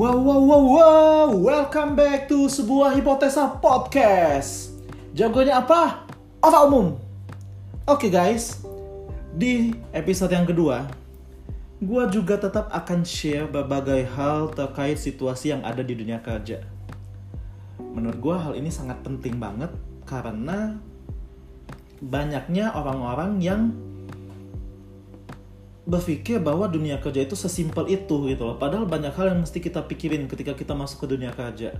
Wow, wow, wow, wow, welcome back to sebuah hipotesa podcast. Jagonya apa? Apa umum? Oke guys, di episode yang kedua, gue juga tetap akan share berbagai hal terkait situasi yang ada di dunia kerja. Menurut gue hal ini sangat penting banget karena banyaknya orang-orang yang berpikir bahwa dunia kerja itu sesimpel itu gitu loh. Padahal banyak hal yang mesti kita pikirin ketika kita masuk ke dunia kerja.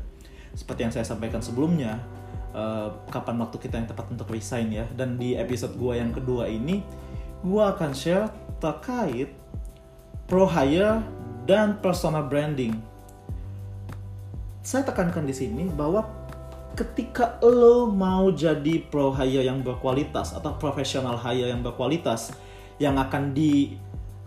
Seperti yang saya sampaikan sebelumnya, uh, kapan waktu kita yang tepat untuk resign ya. Dan di episode gua yang kedua ini, gua akan share terkait pro hire dan personal branding. Saya tekankan di sini bahwa ketika lo mau jadi pro hire yang berkualitas atau professional hire yang berkualitas yang akan di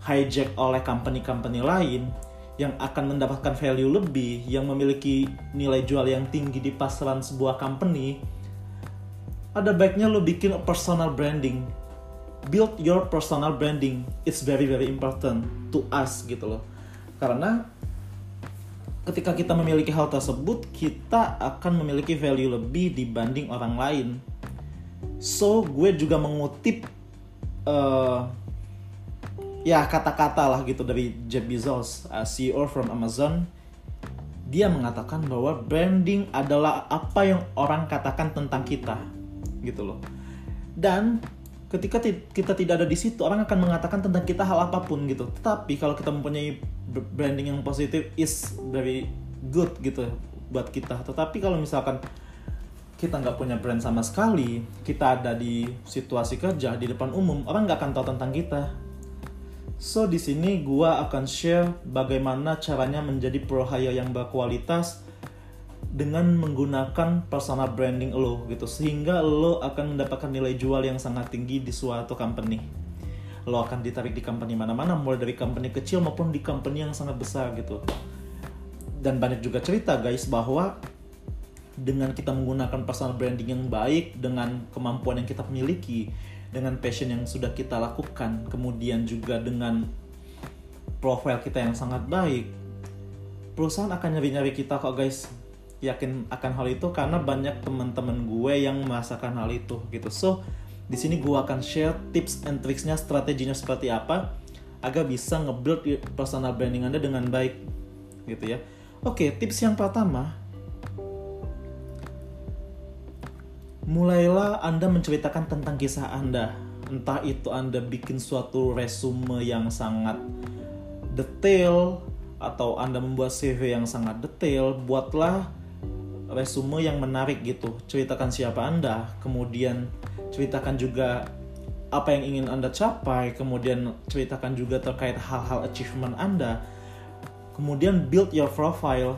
hijack oleh company-company lain yang akan mendapatkan value lebih, yang memiliki nilai jual yang tinggi di pasaran sebuah company, ada baiknya lo bikin personal branding. Build your personal branding. It's very very important to us gitu loh. Karena ketika kita memiliki hal tersebut, kita akan memiliki value lebih dibanding orang lain. So, gue juga mengutip uh, ya kata-kata lah gitu dari Jeff Bezos, uh, CEO from Amazon. Dia mengatakan bahwa branding adalah apa yang orang katakan tentang kita, gitu loh. Dan ketika kita tidak ada di situ, orang akan mengatakan tentang kita hal apa pun gitu. Tetapi kalau kita mempunyai branding yang positif is very good gitu buat kita. Tetapi kalau misalkan kita nggak punya brand sama sekali, kita ada di situasi kerja di depan umum, orang nggak akan tahu tentang kita So di sini gua akan share bagaimana caranya menjadi pro hire yang berkualitas dengan menggunakan personal branding lo gitu sehingga lo akan mendapatkan nilai jual yang sangat tinggi di suatu company. Lo akan ditarik di company mana-mana mulai dari company kecil maupun di company yang sangat besar gitu. Dan banyak juga cerita guys bahwa dengan kita menggunakan personal branding yang baik dengan kemampuan yang kita miliki dengan passion yang sudah kita lakukan, kemudian juga dengan profile kita yang sangat baik, perusahaan akan nyari-nyari kita kok guys. Yakin akan hal itu karena banyak teman-teman gue yang merasakan hal itu gitu. So, di sini gue akan share tips and tricksnya, strateginya seperti apa agar bisa nge-build personal branding Anda dengan baik gitu ya. Oke, tips yang pertama, mulailah Anda menceritakan tentang kisah Anda. Entah itu Anda bikin suatu resume yang sangat detail atau Anda membuat CV yang sangat detail, buatlah resume yang menarik gitu. Ceritakan siapa Anda, kemudian ceritakan juga apa yang ingin Anda capai, kemudian ceritakan juga terkait hal-hal achievement Anda. Kemudian build your profile.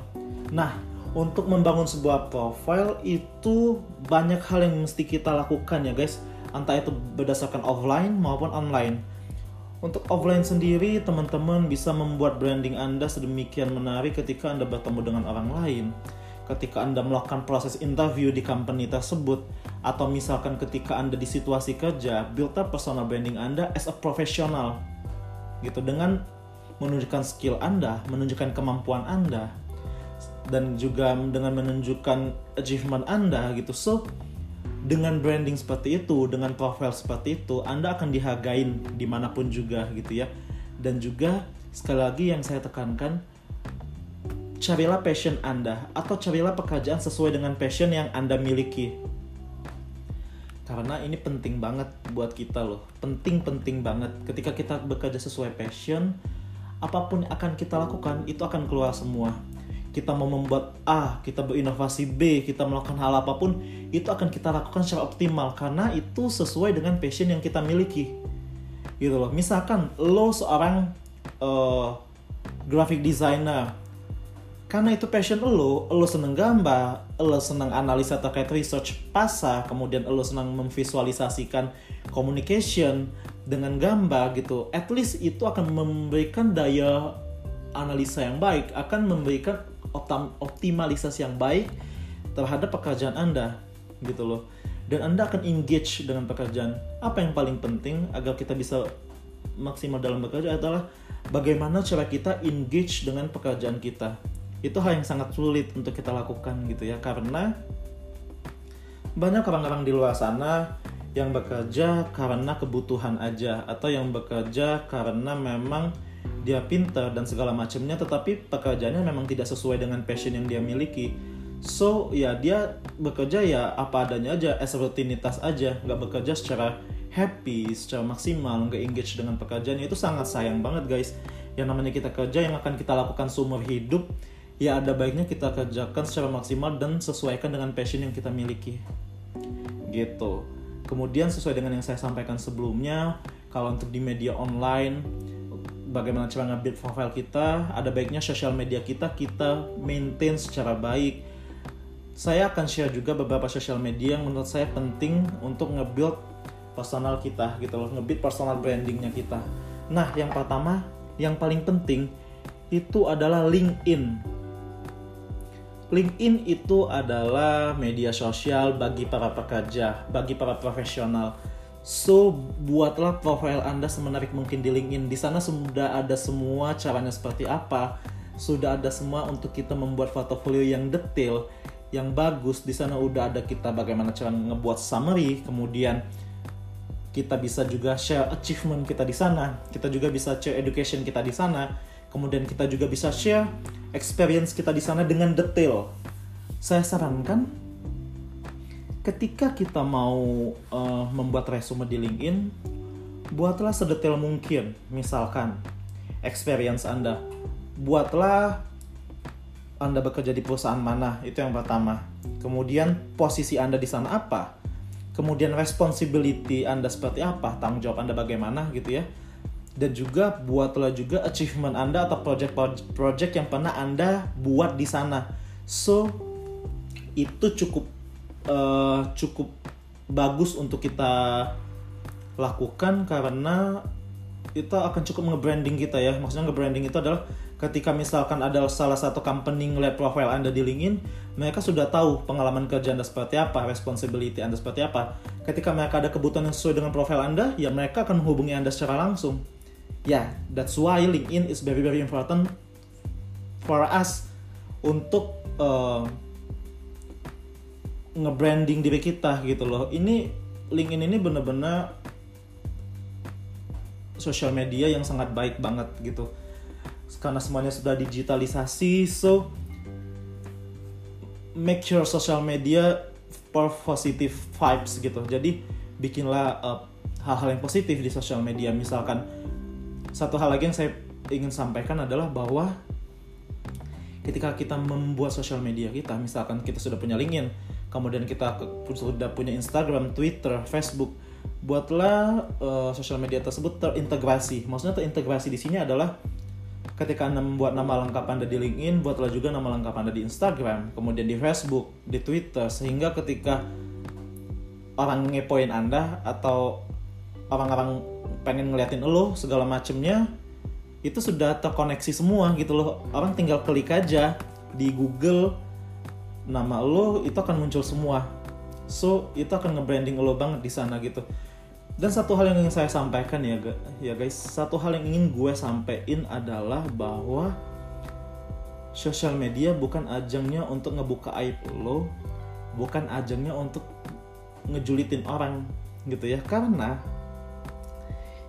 Nah, untuk membangun sebuah profile itu banyak hal yang mesti kita lakukan ya guys. Entah itu berdasarkan offline maupun online. Untuk offline sendiri teman-teman bisa membuat branding anda sedemikian menarik ketika anda bertemu dengan orang lain. Ketika anda melakukan proses interview di company tersebut atau misalkan ketika anda di situasi kerja build up personal branding anda as a professional. Gitu dengan menunjukkan skill anda menunjukkan kemampuan anda dan juga dengan menunjukkan achievement Anda gitu. So, dengan branding seperti itu, dengan profile seperti itu, Anda akan dihargain di mana pun juga gitu ya. Dan juga sekali lagi yang saya tekankan, carilah passion Anda atau carilah pekerjaan sesuai dengan passion yang Anda miliki. Karena ini penting banget buat kita loh, penting-penting banget. Ketika kita bekerja sesuai passion, apa pun yang akan kita lakukan itu akan keluar semua kita mau membuat A, kita berinovasi B, kita melakukan hal apa pun, itu akan kita lakukan secara optimal karena itu sesuai dengan passion yang kita miliki. Gitu loh. Misalkan lo seorang uh, graphic designer, karena itu passion lo, lo seneng gambar, lo seneng analisa terkait research pasar, kemudian lo senang memvisualisasikan communication dengan gambar gitu. At least itu akan memberikan daya analisa yang baik, akan memberikan optimalisasi yang baik terhadap pekerjaan Anda gitu loh. Dan Anda akan engage dengan pekerjaan. Apa yang paling penting agar kita bisa maksimal dalam bekerja adalah bagaimana cara kita engage dengan pekerjaan kita. itu hal yang sangat sulit untuk kita lakukan gitu ya karena banyak orang-orang di luar sana yang bekerja karena kebutuhan aja atau yang bekerja karena memang dia pintar dan segala macamnya tetapi pekerjaannya memang tidak sesuai dengan passion yang dia miliki. So ya dia bekerja ya apa adanya aja as rutinitas aja. Nggak bekerja secara happy secara maksimal nggak engage dengan pekerjaannya. Itu sangat sayang banget guys. Yang namanya kita kerja yang akan kita lakukan seumur hidup ya ada baiknya kita kerjakan secara maksimal dan sesuaikan dengan passion yang kita miliki. Gitu. Kemudian sesuai dengan yang saya sampaikan sebelumnya kalau untuk di media online bagaimana cara nge-build profile kita ada baiknya sosial media kita kita maintain secara baik. Saya akan share juga beberapa sosial media yang menurut saya penting untuk nge-build personal kita gitu loh nge-build personal brandingnya kita. Nah yang pertama yang paling penting itu adalah LinkedIn. LinkedIn itu adalah media sosial bagi para pekerja, bagi para profesional. So, buatlah profile Anda semenarik mungkin di LinkedIn. Di sana sudah ada semua caranya seperti apa. Sudah ada semua untuk kita membuat portfolio yang detail, yang bagus. Di sana udah ada kita bagaimana cara ngebuat summary, kemudian kita bisa juga share achievement kita di sana. Kita juga bisa share education kita di sana Kemudian kita juga bisa share experience kita di sana dengan detail. Saya sarankan ketika kita mau uh, membuat resume di LinkedIn, buatlah sedetail mungkin. Misalkan experience Anda. Buatlah Anda bekerja di perusahaan mana, itu yang pertama. Kemudian posisi Anda di sana apa? Kemudian responsibility Anda seperti apa? Tanggung jawab Anda bagaimana gitu ya dan juga buatlah juga achievement Anda atau project-project yang pernah Anda buat di sana. So itu cukup uh, cukup bagus untuk kita lakukan karena itu akan cukup nge-branding kita ya. Maksudnya nge-branding itu adalah ketika misalkan ada salah satu company ngeliat profile Anda di LinkedIn, mereka sudah tahu pengalaman kerja Anda seperti apa, responsibility Anda seperti apa. Ketika mereka ada kebutuhan yang sesuai dengan profile Anda, ya mereka akan menghubungi Anda secara langsung yeah that's why LinkedIn is very very important for us untuk uh, nge-branding diri kita gitu loh. Ini LinkedIn ini bener-bener sosial media yang sangat baik banget gitu. Karena semuanya sudah digitalisasi so make sure social media for positive vibes gitu. Jadi bikinlah uh, hal-hal yang positif di sosial media. Misalkan satu hal lagi yang saya ingin sampaikan adalah bahwa ketika kita membuat sosial media kita, misalkan kita sudah punya LinkedIn, kemudian kita sudah punya Instagram, Twitter, Facebook, buatlah uh, sosial media tersebut terintegrasi. Maksudnya terintegrasi di sini adalah ketika Anda membuat nama lengkap Anda di LinkedIn, buatlah juga nama lengkap Anda di Instagram, kemudian di Facebook, di Twitter, sehingga ketika orang ngepoin Anda atau orang-orang pengen ngeliatin lo segala macemnya itu sudah terkoneksi semua gitu loh orang tinggal klik aja di Google nama lo itu akan muncul semua. So itu akan nge-branding lo banget di sana gitu. Dan satu hal yang ingin saya sampaikan ya ya guys satu hal yang ingin gue sampaikan adalah bahwa sosial media bukan ajangnya untuk ngebuka aib lo bukan ajangnya untuk ngejulitin orang gitu ya. Karena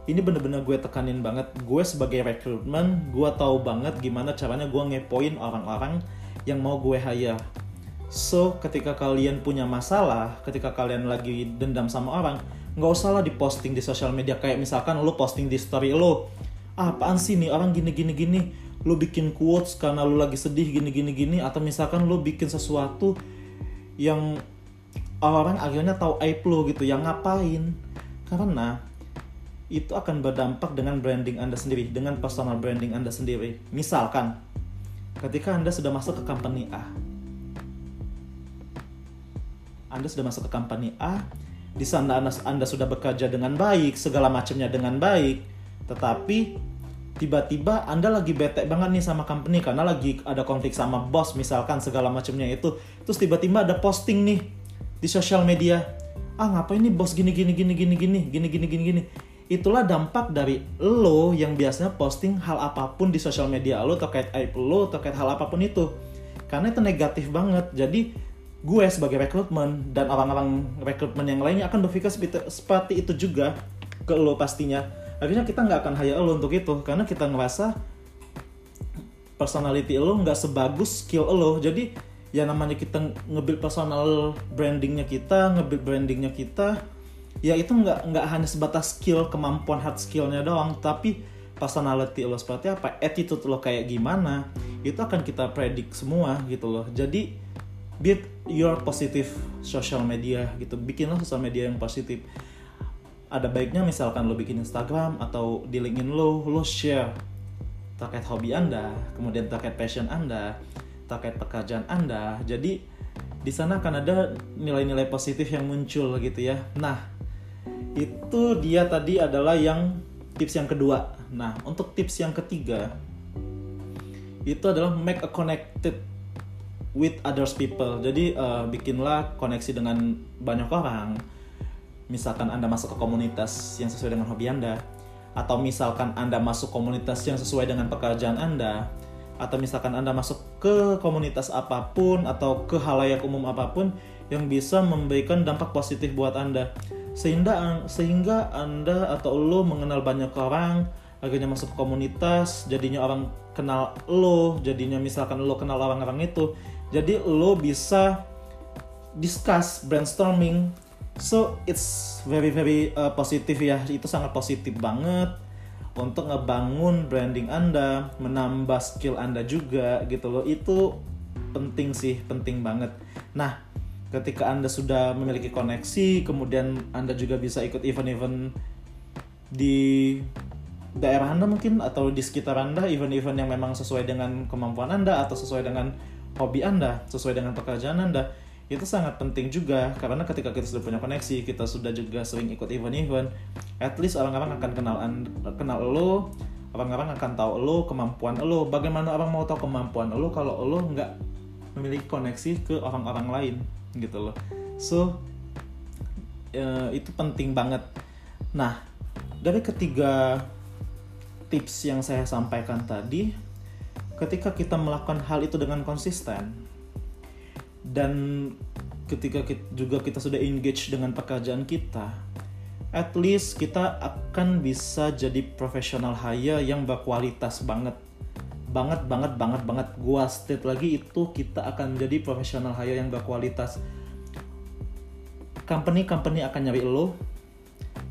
ini bener-bener gue tekanin banget. Gue sebagai rekrutmen gue tahu banget gimana caranya gue ngepoin orang-orang yang mau gue hire so ketika kalian punya masalah ketika kalian lagi dendam sama orang nggak usah lah diposting di sosial media. Kayak misalkan lo posting di story lo ah, apaan sih nih orang gini gini gini? Lo bikin quotes karena lo lagi sedih gini gini gini. Atau misalkan lo bikin sesuatu yang orang akhirnya tahu aib lo gitu yang ngapain? Karena itu akan berdampak dengan branding Anda sendiri, dengan personal branding Anda sendiri. Misalkan, ketika Anda sudah masuk ke company A, Anda sudah masuk ke company A, di sana Anda, anda sudah bekerja dengan baik, segala macamnya dengan baik, tetapi tiba-tiba Anda lagi bete banget nih sama company karena lagi ada konflik sama bos misalkan segala macamnya itu. Terus tiba-tiba ada posting nih di sosial media. Ah, ngapain nih bos gini gini gini gini gini gini gini gini gini itulah dampak dari lo yang biasanya posting hal apa pun di sosial media lo terkait aib lo terkait hal apa pun itu karena itu negatif banget jadi gue sebagai rekrutmen dan orang-orang rekrutmen yang lainnya akan berpikir seperti, itu juga ke lo pastinya. Akhirnya kita nggak akan hire lo untuk itu karena kita ngerasa personality lo nggak sebagus skill lo. Jadi ya namanya kita ngebuild personal brandingnya kita ngebuild brandingnya kita ya itu nggak nggak hanya sebatas skill kemampuan hard skillnya doang tapi personality lo seperti apa attitude lo kayak gimana itu akan kita predik semua gitu loh. Jadi build your positive social media gitu bikinlah sosial media yang positif. Ada baiknya misalkan lo bikin Instagram atau di LinkedIn lo lo share terkait hobi anda kemudian terkait passion anda terkait pekerjaan anda. Jadi di sana akan ada nilai-nilai positif yang muncul gitu ya. Nah itu dia tadi adalah yang tips yang kedua. Nah untuk tips yang ketiga itu adalah make a connected with others people. Jadi uh, bikinlah koneksi dengan banyak orang. Misalkan anda masuk ke komunitas yang sesuai dengan hobi anda atau misalkan anda masuk komunitas yang sesuai dengan pekerjaan anda atau misalkan anda masuk ke komunitas apa pun atau ke halayak umum apa pun yang bisa memberikan dampak positif buat anda. Sehingga sehingga anda atau lo mengenal banyak orang akhirnya masuk komunitas jadinya orang kenal lo jadinya misalkan lo kenal orang-orang itu jadi lo bisa discuss brainstorming. So it's very very uh, positif ya. Itu sangat positif banget untuk ngebangun branding anda menambah skill anda juga gitu loh. Itu penting sih penting banget. Nah ketika Anda sudah memiliki koneksi, kemudian Anda juga bisa ikut event-event di daerah Anda mungkin atau di sekitar Anda, event-event yang memang sesuai dengan kemampuan Anda atau sesuai dengan hobi Anda, sesuai dengan pekerjaan Anda. Itu sangat penting juga karena ketika kita sudah punya koneksi, kita sudah juga sering ikut event-event, at least orang-orang akan kenal kenal lo, orang-orang akan tahu lo, kemampuan lo. Bagaimana orang mau tahu kemampuan lo kalau lo nggak memiliki koneksi ke orang-orang lain? gitu loh so uh, itu penting banget nah dari ketiga tips yang saya sampaikan tadi ketika kita melakukan hal itu dengan konsisten dan ketika kita, juga kita sudah engage dengan pekerjaan kita at least kita akan bisa jadi profesional hire yang berkualitas banget. Banget banget banget banget. Gua state lagi itu kita akan menjadi profesional hire yang berkualitas. Company company akan nyari lo.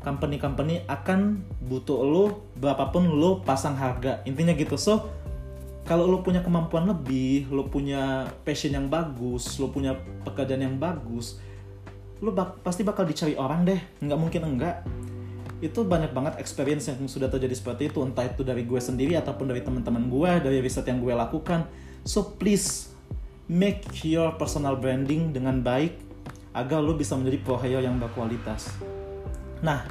Company company akan butuh lo. Berapapun lo pasang harga. Intinya gitu. So kalau lo punya kemampuan lebih lo punya passion yang bagus lo punya pekerjaan yang bagus lo bak pasti bakal dicari orang deh. Nggak mungkin enggak. Itu banyak banget experience yang sudah terjadi seperti itu. Entah itu dari gue sendiri ataupun dari teman-teman gue dari riset yang gue lakukan. So please make your personal branding dengan baik agar lo bisa menjadi pro yang berkualitas. Nah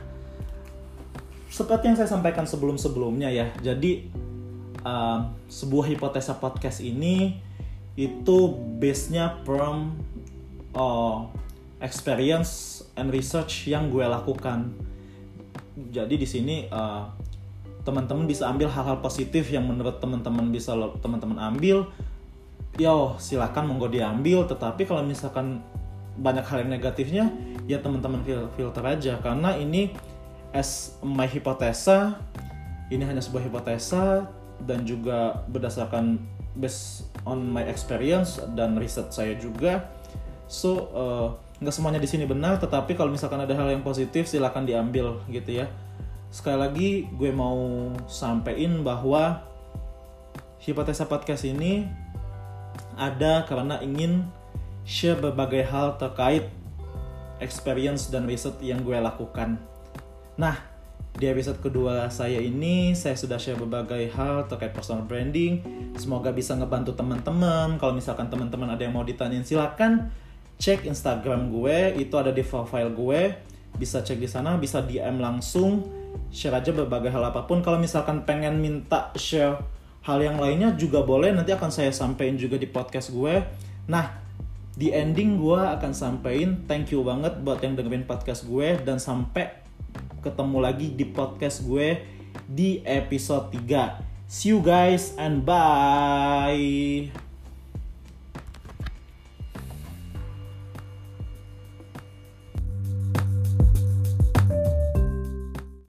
seperti yang saya sampaikan sebelum-sebelumnya ya. Jadi uh, sebuah hipotesa podcast ini itu base-nya from uh, experience and research yang gue lakukan. Jadi di sini uh, teman-teman bisa ambil hal-hal positif yang menurut teman-teman bisa teman-teman ambil. Yo silakan monggo diambil. Tetapi kalau misalkan banyak hal yang negatifnya ya teman-teman filter aja. Karena ini as my hipotesa ini hanya sebuah hipotesa dan juga berdasarkan based on my experience dan riset saya juga so uh, nggak semuanya di sini benar tetapi kalau misalkan ada hal yang positif silahkan diambil gitu ya sekali lagi gue mau sampein bahwa hipotesa podcast ini ada karena ingin share berbagai hal terkait experience dan riset yang gue lakukan. Nah, di episode kedua saya ini saya sudah share berbagai hal terkait personal branding. Semoga bisa ngebantu teman-teman. Kalau misalkan teman-teman ada yang mau ditanyain silakan cek Instagram gue, itu ada di profile gue. Bisa cek di sana, bisa DM langsung, share aja berbagai hal apa pun. Kalau misalkan pengen minta share hal yang lainnya juga boleh, nanti akan saya sampaikan juga di podcast gue. Nah, di ending gue akan sampaikan thank you banget buat yang dengerin podcast gue dan sampai ketemu lagi di podcast gue di episode 3. See you guys and bye.